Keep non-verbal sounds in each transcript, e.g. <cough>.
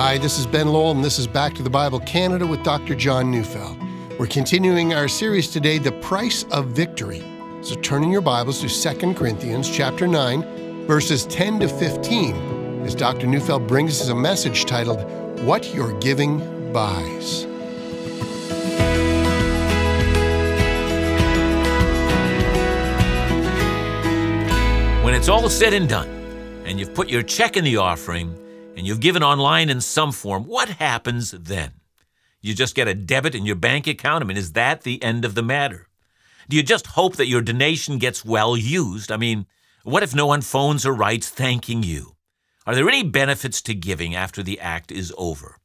Hi, this is Ben Lowell, and this is Back to the Bible Canada with Dr. John Neufeld. We're continuing our series today, The Price of Victory. So turn in your Bibles to 2 Corinthians chapter 9, verses 10 to 15, as Dr. Neufeld brings us a message titled, What Your Giving Buys. When it's all said and done, and you've put your check in the offering, and you've given online in some form, what happens then? You just get a debit in your bank account? I mean, is that the end of the matter? Do you just hope that your donation gets well used? I mean, what if no one phones or writes thanking you? Are there any benefits to giving after the act is over?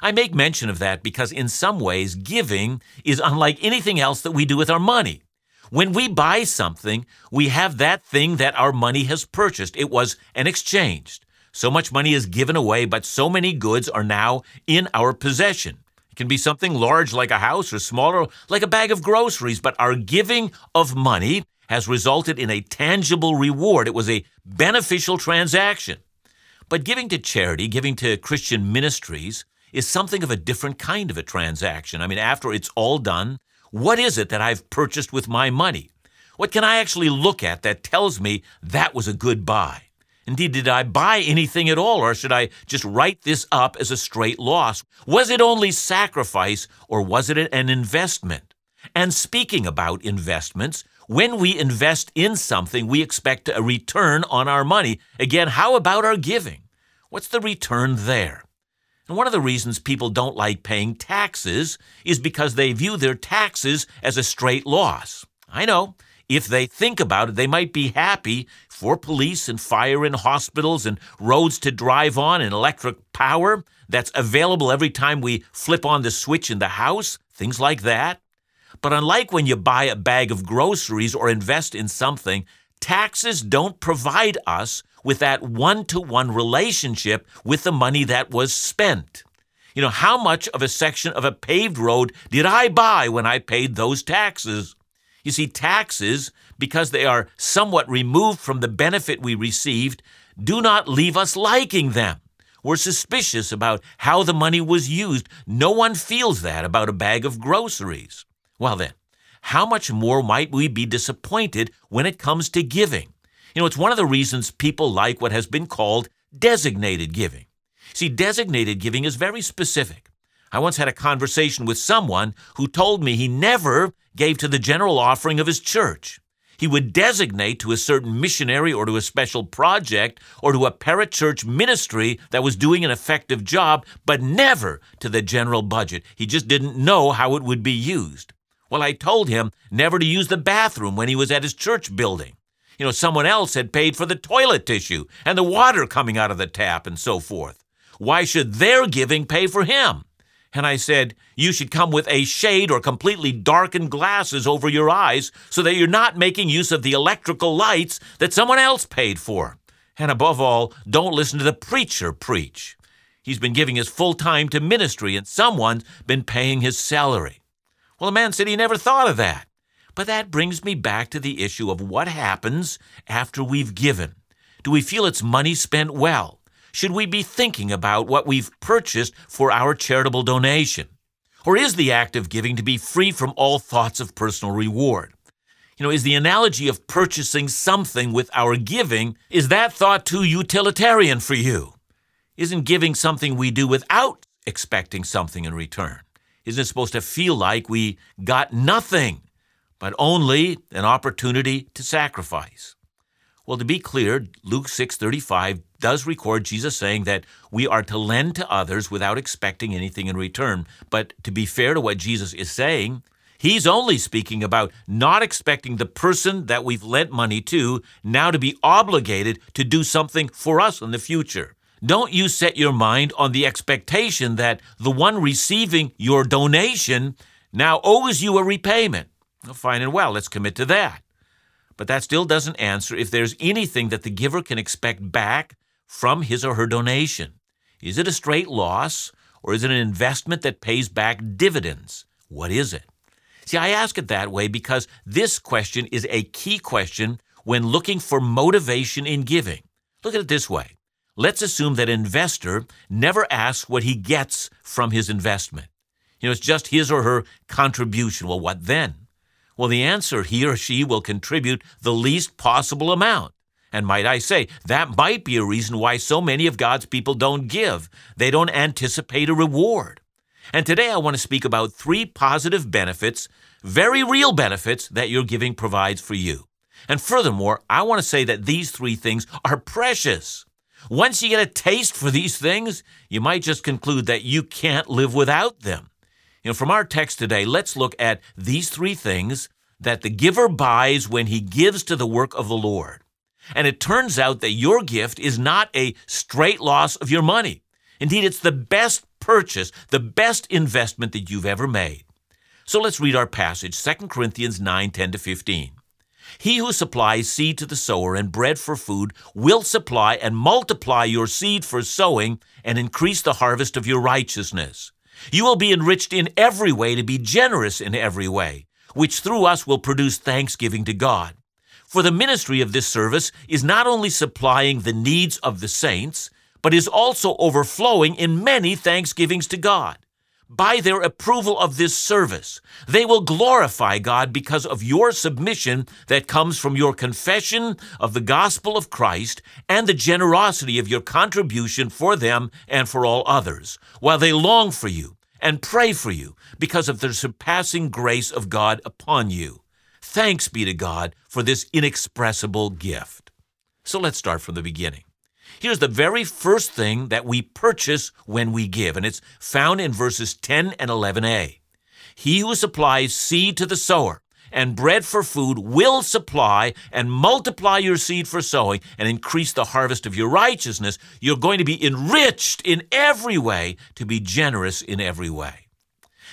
I make mention of that because, in some ways, giving is unlike anything else that we do with our money. When we buy something, we have that thing that our money has purchased. It was an exchange. So much money is given away, but so many goods are now in our possession. It can be something large like a house or smaller like a bag of groceries, but our giving of money has resulted in a tangible reward. It was a beneficial transaction. But giving to charity, giving to Christian ministries, is something of a different kind of a transaction. I mean, after it's all done, what is it that I've purchased with my money? What can I actually look at that tells me that was a good buy? Indeed, did I buy anything at all, or should I just write this up as a straight loss? Was it only sacrifice, or was it an investment? And speaking about investments, when we invest in something, we expect a return on our money. Again, how about our giving? What's the return there? And one of the reasons people don't like paying taxes is because they view their taxes as a straight loss. I know. If they think about it, they might be happy for police and fire and hospitals and roads to drive on and electric power that's available every time we flip on the switch in the house, things like that. But unlike when you buy a bag of groceries or invest in something, taxes don't provide us with that one to one relationship with the money that was spent. You know, how much of a section of a paved road did I buy when I paid those taxes? You see, taxes, because they are somewhat removed from the benefit we received, do not leave us liking them. We're suspicious about how the money was used. No one feels that about a bag of groceries. Well, then, how much more might we be disappointed when it comes to giving? You know, it's one of the reasons people like what has been called designated giving. See, designated giving is very specific. I once had a conversation with someone who told me he never gave to the general offering of his church. He would designate to a certain missionary or to a special project or to a parachurch ministry that was doing an effective job, but never to the general budget. He just didn't know how it would be used. Well, I told him never to use the bathroom when he was at his church building. You know, someone else had paid for the toilet tissue and the water coming out of the tap and so forth. Why should their giving pay for him? And I said, You should come with a shade or completely darkened glasses over your eyes so that you're not making use of the electrical lights that someone else paid for. And above all, don't listen to the preacher preach. He's been giving his full time to ministry and someone's been paying his salary. Well, the man said he never thought of that. But that brings me back to the issue of what happens after we've given. Do we feel it's money spent well? Should we be thinking about what we've purchased for our charitable donation? Or is the act of giving to be free from all thoughts of personal reward? You know, is the analogy of purchasing something with our giving, is that thought too utilitarian for you? Isn't giving something we do without expecting something in return? Isn't it supposed to feel like we got nothing? but only an opportunity to sacrifice. Well, to be clear, Luke 6:35 does record Jesus saying that we are to lend to others without expecting anything in return. But to be fair to what Jesus is saying, he's only speaking about not expecting the person that we've lent money to now to be obligated to do something for us in the future. Don't you set your mind on the expectation that the one receiving your donation now owes you a repayment. Fine and well, let's commit to that. But that still doesn't answer if there's anything that the giver can expect back from his or her donation. Is it a straight loss, or is it an investment that pays back dividends? What is it? See, I ask it that way because this question is a key question when looking for motivation in giving. Look at it this way Let's assume that investor never asks what he gets from his investment. You know, it's just his or her contribution. Well, what then? Well, the answer he or she will contribute the least possible amount. And might I say, that might be a reason why so many of God's people don't give. They don't anticipate a reward. And today I want to speak about three positive benefits, very real benefits, that your giving provides for you. And furthermore, I want to say that these three things are precious. Once you get a taste for these things, you might just conclude that you can't live without them. You know, from our text today, let's look at these three things that the giver buys when he gives to the work of the Lord. And it turns out that your gift is not a straight loss of your money. Indeed, it's the best purchase, the best investment that you've ever made. So let's read our passage, 2 Corinthians 9 10 to 15. He who supplies seed to the sower and bread for food will supply and multiply your seed for sowing and increase the harvest of your righteousness. You will be enriched in every way to be generous in every way, which through us will produce thanksgiving to God. For the ministry of this service is not only supplying the needs of the saints, but is also overflowing in many thanksgivings to God. By their approval of this service, they will glorify God because of your submission that comes from your confession of the gospel of Christ and the generosity of your contribution for them and for all others, while they long for you and pray for you because of the surpassing grace of God upon you. Thanks be to God for this inexpressible gift. So let's start from the beginning. Here's the very first thing that we purchase when we give, and it's found in verses 10 and 11a. He who supplies seed to the sower and bread for food will supply and multiply your seed for sowing and increase the harvest of your righteousness. You're going to be enriched in every way to be generous in every way.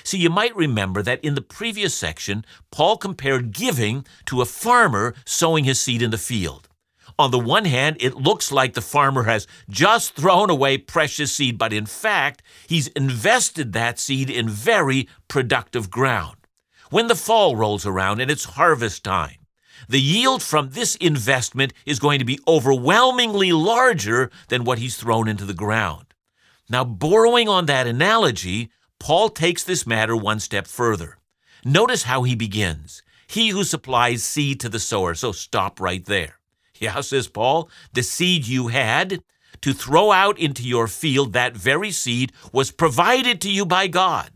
See, you might remember that in the previous section, Paul compared giving to a farmer sowing his seed in the field. On the one hand, it looks like the farmer has just thrown away precious seed, but in fact, he's invested that seed in very productive ground. When the fall rolls around and it's harvest time, the yield from this investment is going to be overwhelmingly larger than what he's thrown into the ground. Now, borrowing on that analogy, Paul takes this matter one step further. Notice how he begins He who supplies seed to the sower. So stop right there. Yeah, says Paul, the seed you had to throw out into your field, that very seed was provided to you by God.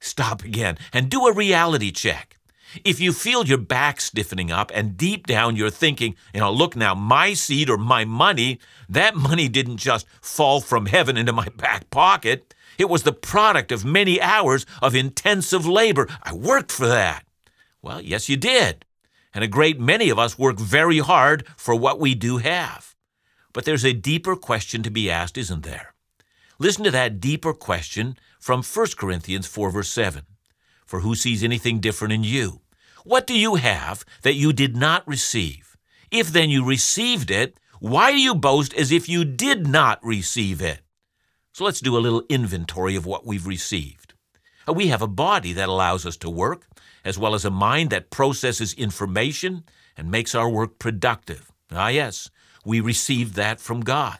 Stop again and do a reality check. If you feel your back stiffening up and deep down you're thinking, you know, look now, my seed or my money, that <laughs> money didn't just fall from heaven into my back pocket. It was the product of many hours of intensive labor. I worked for that. Well, yes, you did and a great many of us work very hard for what we do have. But there's a deeper question to be asked, isn't there? Listen to that deeper question from 1 Corinthians 4, verse 7. For who sees anything different in you? What do you have that you did not receive? If then you received it, why do you boast as if you did not receive it? So let's do a little inventory of what we've received. Uh, we have a body that allows us to work as well as a mind that processes information and makes our work productive. Ah, yes, we receive that from God.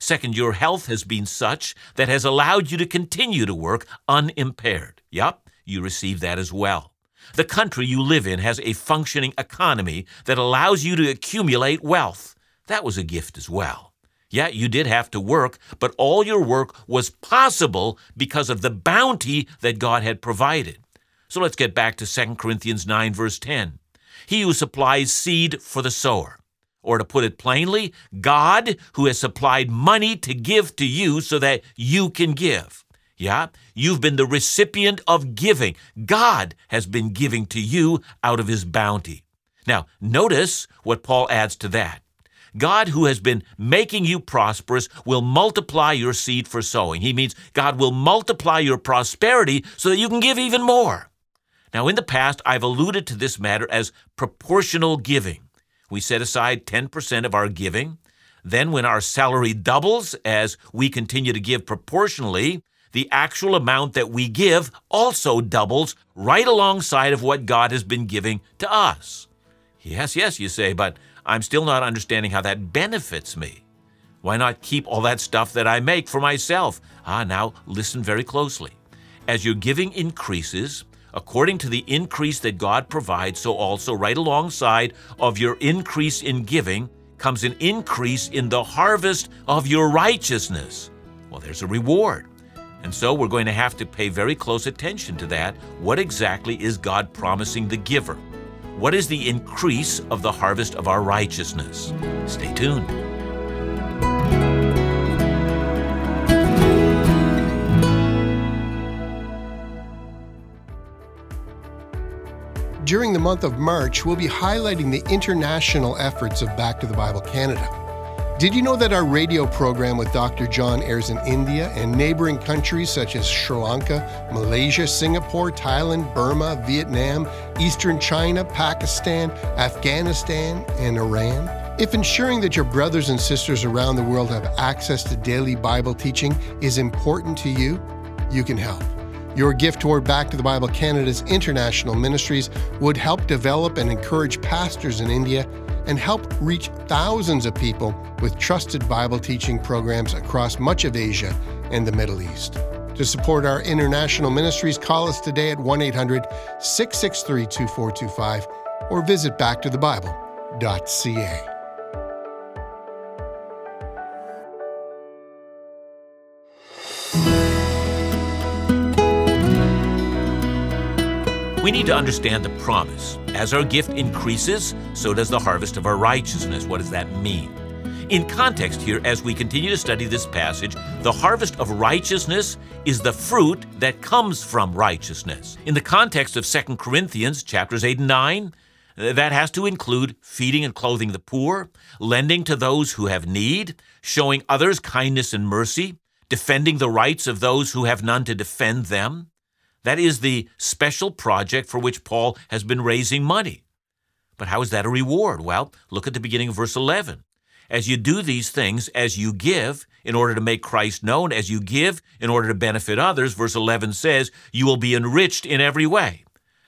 Second, your health has been such that has allowed you to continue to work unimpaired. Yup, you receive that as well. The country you live in has a functioning economy that allows you to accumulate wealth. That was a gift as well. Yeah, you did have to work, but all your work was possible because of the bounty that God had provided. So let's get back to 2 Corinthians 9, verse 10. He who supplies seed for the sower. Or to put it plainly, God who has supplied money to give to you so that you can give. Yeah, you've been the recipient of giving. God has been giving to you out of his bounty. Now, notice what Paul adds to that. God, who has been making you prosperous, will multiply your seed for sowing. He means God will multiply your prosperity so that you can give even more. Now, in the past, I've alluded to this matter as proportional giving. We set aside 10% of our giving. Then, when our salary doubles as we continue to give proportionally, the actual amount that we give also doubles right alongside of what God has been giving to us. Yes, yes, you say, but I'm still not understanding how that benefits me. Why not keep all that stuff that I make for myself? Ah, now listen very closely. As your giving increases, according to the increase that God provides, so also right alongside of your increase in giving comes an increase in the harvest of your righteousness. Well, there's a reward. And so we're going to have to pay very close attention to that. What exactly is God promising the giver? What is the increase of the harvest of our righteousness? Stay tuned. During the month of March, we'll be highlighting the international efforts of Back to the Bible Canada. Did you know that our radio program with Dr. John airs in India and neighboring countries such as Sri Lanka, Malaysia, Singapore, Thailand, Burma, Vietnam, Eastern China, Pakistan, Afghanistan, and Iran? If ensuring that your brothers and sisters around the world have access to daily Bible teaching is important to you, you can help. Your gift toward Back to the Bible Canada's international ministries would help develop and encourage pastors in India and help reach thousands of people with trusted Bible teaching programs across much of Asia and the Middle East. To support our international ministries, call us today at 1 800 663 2425 or visit backtothebible.ca. We need to understand the promise. As our gift increases, so does the harvest of our righteousness. What does that mean? In context here, as we continue to study this passage, the harvest of righteousness is the fruit that comes from righteousness. In the context of 2 Corinthians chapters 8 and 9, that has to include feeding and clothing the poor, lending to those who have need, showing others kindness and mercy, defending the rights of those who have none to defend them, that is the special project for which Paul has been raising money. But how is that a reward? Well, look at the beginning of verse 11. As you do these things, as you give in order to make Christ known, as you give in order to benefit others, verse 11 says, you will be enriched in every way.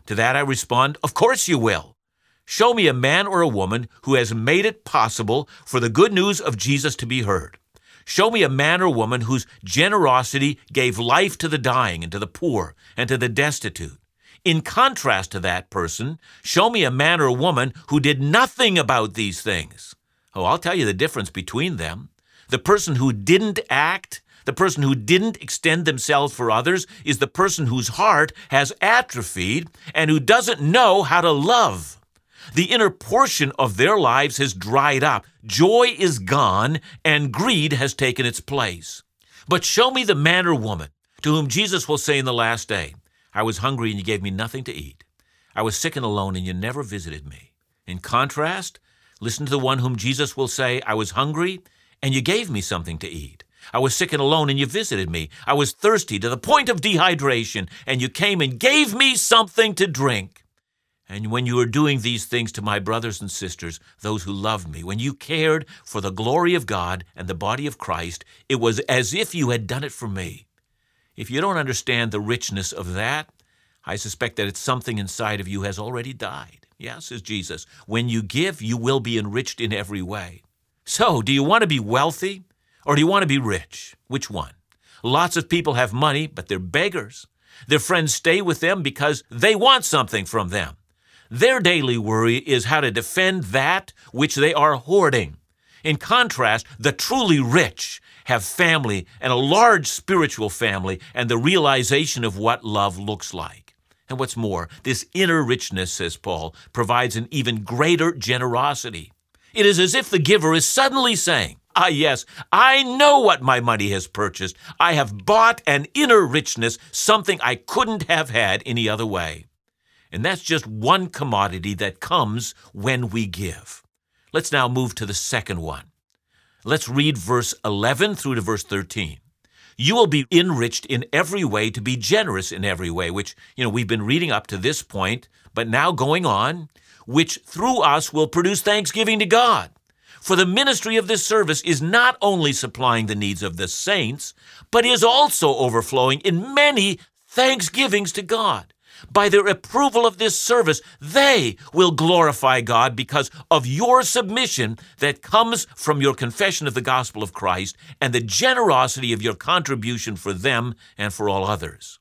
To that I respond, Of course you will. Show me a man or a woman who has made it possible for the good news of Jesus to be heard. Show me a man or woman whose generosity gave life to the dying and to the poor and to the destitute. In contrast to that person, show me a man or woman who did nothing about these things. Oh, I'll tell you the difference between them. The person who didn't act, the person who didn't extend themselves for others, is the person whose heart has atrophied and who doesn't know how to love. The inner portion of their lives has dried up. Joy is gone, and greed has taken its place. But show me the man or woman to whom Jesus will say in the last day, I was hungry and you gave me nothing to eat. I was sick and alone and you never visited me. In contrast, listen to the one whom Jesus will say, I was hungry and you gave me something to eat. I was sick and alone and you visited me. I was thirsty to the point of dehydration and you came and gave me something to drink. And when you were doing these things to my brothers and sisters, those who loved me, when you cared for the glory of God and the body of Christ, it was as if you had done it for me. If you don't understand the richness of that, I suspect that it's something inside of you has already died. Yes, says Jesus. When you give, you will be enriched in every way. So, do you want to be wealthy or do you want to be rich? Which one? Lots of people have money, but they're beggars. Their friends stay with them because they want something from them. Their daily worry is how to defend that which they are hoarding. In contrast, the truly rich have family and a large spiritual family and the realization of what love looks like. And what's more, this inner richness, says Paul, provides an even greater generosity. It is as if the giver is suddenly saying, Ah, yes, I know what my money has purchased. I have bought an inner richness, something I couldn't have had any other way. And that's just one commodity that comes when we give. Let's now move to the second one. Let's read verse 11 through to verse 13. You will be enriched in every way to be generous in every way, which, you know, we've been reading up to this point, but now going on, which through us will produce thanksgiving to God. For the ministry of this service is not only supplying the needs of the saints, but is also overflowing in many thanksgivings to God. By their approval of this service, they will glorify God because of your submission that comes from your confession of the gospel of Christ and the generosity of your contribution for them and for all others.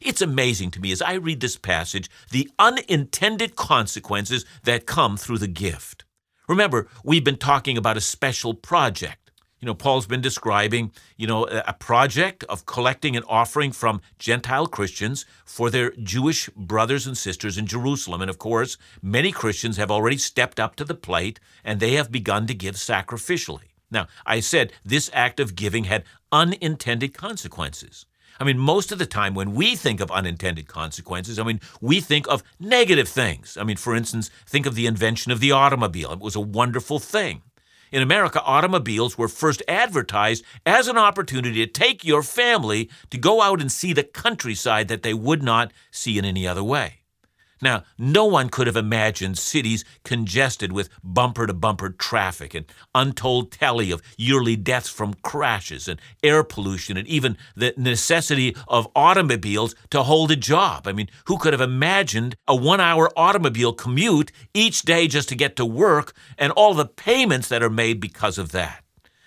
It's amazing to me as I read this passage the unintended consequences that come through the gift. Remember, we've been talking about a special project you know, Paul's been describing, you know, a project of collecting an offering from Gentile Christians for their Jewish brothers and sisters in Jerusalem. And of course, many Christians have already stepped up to the plate and they have begun to give sacrificially. Now, I said this act of giving had unintended consequences. I mean, most of the time when we think of unintended consequences, I mean, we think of negative things. I mean, for instance, think of the invention of the automobile. It was a wonderful thing. In America, automobiles were first advertised as an opportunity to take your family to go out and see the countryside that they would not see in any other way. Now, no one could have imagined cities congested with bumper to bumper traffic and untold tally of yearly deaths from crashes and air pollution and even the necessity of automobiles to hold a job. I mean, who could have imagined a one hour automobile commute each day just to get to work and all the payments that are made because of that?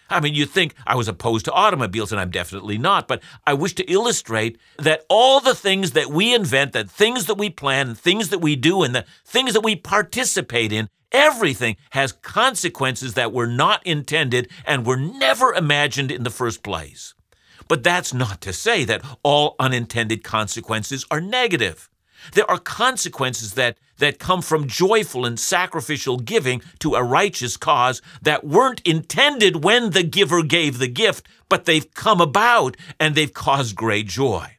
I mean, you think I was opposed to automobiles, and I'm definitely not, but I wish to illustrate that all the things that we invent, that things that we plan, things that we do, and the things that we participate in, everything has consequences that were not intended and were never imagined in the first place. But that's not to say that all unintended consequences are negative. There are consequences that, that come from joyful and sacrificial giving to a righteous cause that weren't intended when the giver gave the gift, but they've come about and they've caused great joy.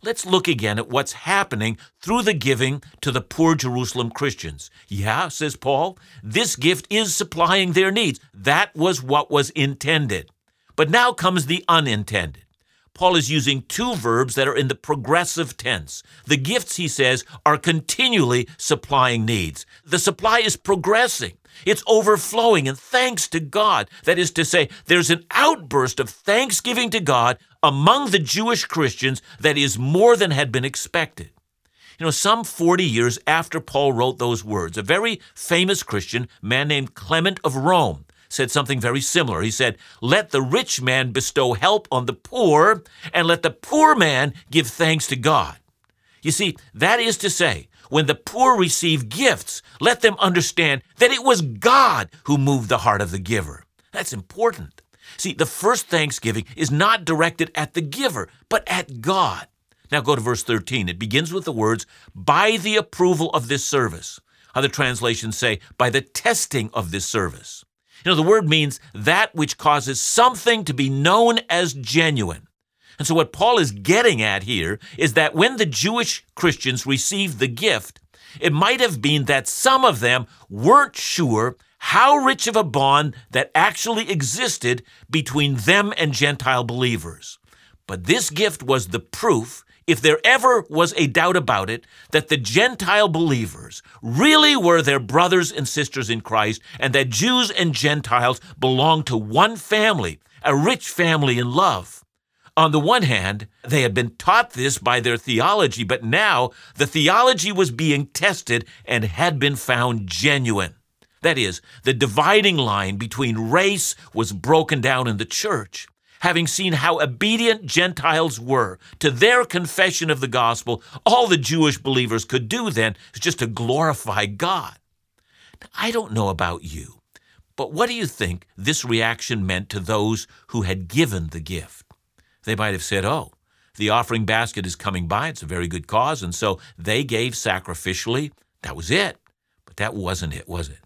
Let's look again at what's happening through the giving to the poor Jerusalem Christians. Yeah, says Paul, this gift is supplying their needs. That was what was intended. But now comes the unintended. Paul is using two verbs that are in the progressive tense. The gifts, he says, are continually supplying needs. The supply is progressing. It's overflowing, and thanks to God. That is to say, there's an outburst of thanksgiving to God among the Jewish Christians that is more than had been expected. You know, some 40 years after Paul wrote those words, a very famous Christian, man named Clement of Rome, said something very similar. He said, Let the rich man bestow help on the poor, and let the poor man give thanks to God. You see, that is to say, when the poor receive gifts, let them understand that it was God who moved the heart of the giver. That's important. See, the first thanksgiving is not directed at the giver, but at God. Now go to verse 13. It begins with the words, by the approval of this service. Other translations say, by the testing of this service. You know, the word means that which causes something to be known as genuine. And so, what Paul is getting at here is that when the Jewish Christians received the gift, it might have been that some of them weren't sure how rich of a bond that actually existed between them and Gentile believers. But this gift was the proof if there ever was a doubt about it, that the Gentile believers really were their brothers and sisters in Christ, and that Jews and Gentiles belonged to one family, a rich family in love. On the one hand, they had been taught this by their theology, but now the theology was being tested and had been found genuine. That is, the dividing line between race was broken down in the church having seen how obedient Gentiles were to their confession of the gospel, all the Jewish believers could do then is just to glorify God. Now, I don't know about you, but what do you think this reaction meant to those who had given the gift? They might have said, Oh, the offering basket is coming by. It's a very good cause. And so they gave sacrificially. That was it. But that wasn't it, was it?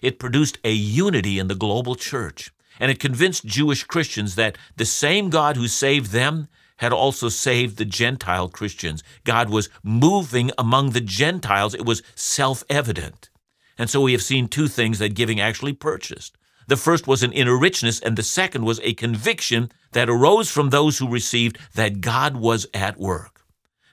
It produced a unity in the global church and it convinced Jewish Christians that the same God who saved them had also saved the Gentile Christians. God was moving among the Gentiles. It was self evident. And so we have seen two things that giving actually purchased. The first was an inner richness, and the second was a conviction that arose from those who received that God was at work.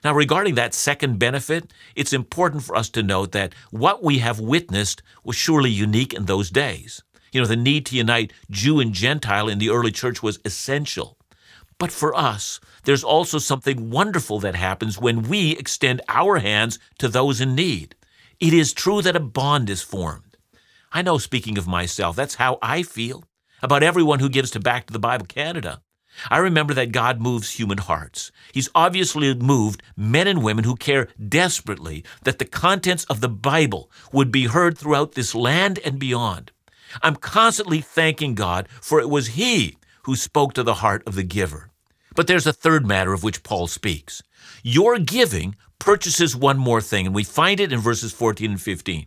Now, regarding that second benefit, it's important for us to note that what we have witnessed was surely unique in those days. You know, the need to unite Jew and Gentile in the early church was essential. But for us, there's also something wonderful that happens when we extend our hands to those in need. It is true that a bond is formed. I know, speaking of myself, that's how I feel about everyone who gives to Back to the Bible Canada. I remember that God moves human hearts. He's obviously moved men and women who care desperately that the contents of the Bible would be heard throughout this land and beyond. I'm constantly thanking God for it was He who spoke to the heart of the giver. But there's a third matter of which Paul speaks. Your giving purchases one more thing, and we find it in verses 14 and 15.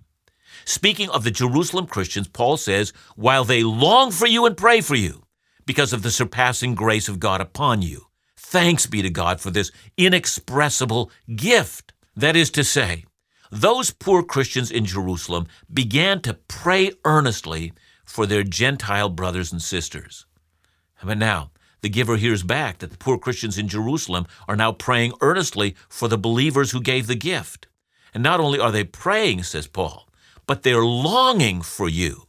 Speaking of the Jerusalem Christians, Paul says, While they long for you and pray for you, because of the surpassing grace of God upon you. Thanks be to God for this inexpressible gift. That is to say, those poor Christians in Jerusalem began to pray earnestly for their Gentile brothers and sisters. But now, the giver hears back that the poor Christians in Jerusalem are now praying earnestly for the believers who gave the gift. And not only are they praying, says Paul, but they're longing for you.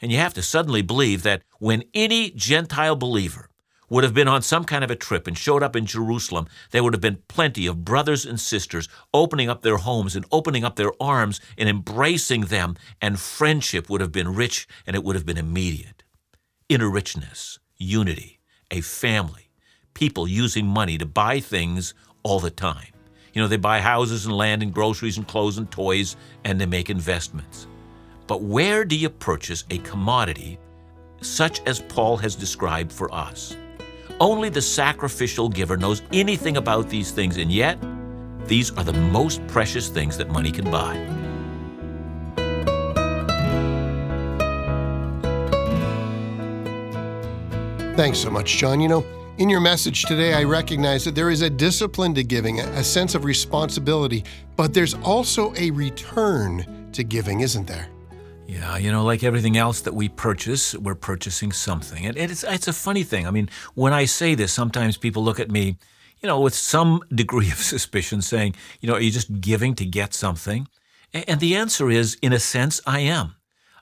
And you have to suddenly believe that when any Gentile believer would have been on some kind of a trip and showed up in Jerusalem, there would have been plenty of brothers and sisters opening up their homes and opening up their arms and embracing them, and friendship would have been rich and it would have been immediate. Inner richness, unity, a family, people using money to buy things all the time. You know, they buy houses and land and groceries and clothes and toys, and they make investments. But where do you purchase a commodity such as Paul has described for us? Only the sacrificial giver knows anything about these things, and yet, these are the most precious things that money can buy. Thanks so much, John. You know, in your message today, I recognize that there is a discipline to giving, a sense of responsibility, but there's also a return to giving, isn't there? Yeah, you know, like everything else that we purchase, we're purchasing something. And it's, it's a funny thing. I mean, when I say this, sometimes people look at me, you know, with some <laughs> degree of suspicion, saying, you know, are you just giving to get something? And the answer is, in a sense, I am.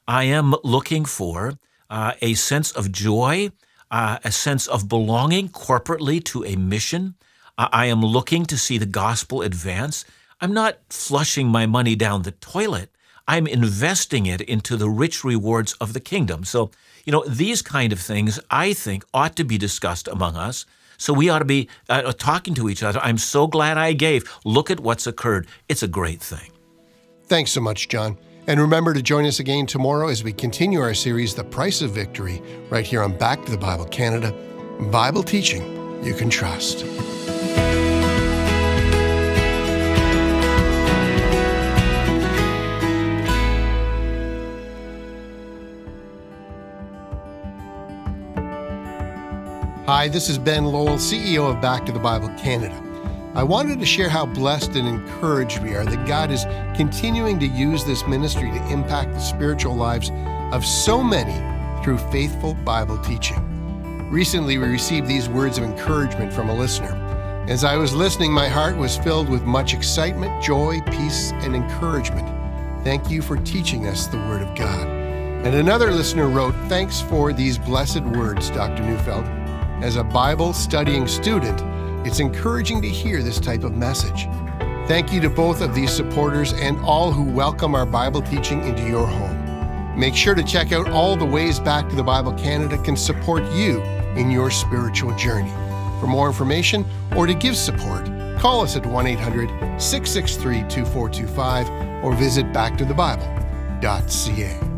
I am looking for uh, a sense of joy, uh, a sense of belonging corporately to a mission. I am looking to see the gospel advance. I'm not flushing my money down the toilet. I'm investing it into the rich rewards of the kingdom. So, you know, these kind of things I think ought to be discussed among us. So we ought to be uh, talking to each other. I'm so glad I gave. Look at what's occurred. It's a great thing. Thanks so much, John. And remember to join us again tomorrow as we continue our series, The Price of Victory, right here on Back to the Bible Canada. Bible teaching you can trust. Hi, this is Ben Lowell, CEO of Back to the Bible Canada. I wanted to share how blessed and encouraged we are that God is continuing to use this ministry to impact the spiritual lives of so many through faithful Bible teaching. Recently, we received these words of encouragement from a listener. As I was listening, my heart was filled with much excitement, joy, peace, and encouragement. Thank you for teaching us the Word of God. And another listener wrote, Thanks for these blessed words, Dr. Neufeld. As a Bible studying student, it's encouraging to hear this type of message. Thank you to both of these supporters and all who welcome our Bible teaching into your home. Make sure to check out all the ways Back to the Bible Canada can support you in your spiritual journey. For more information or to give support, call us at 1 800 663 2425 or visit backtothebible.ca.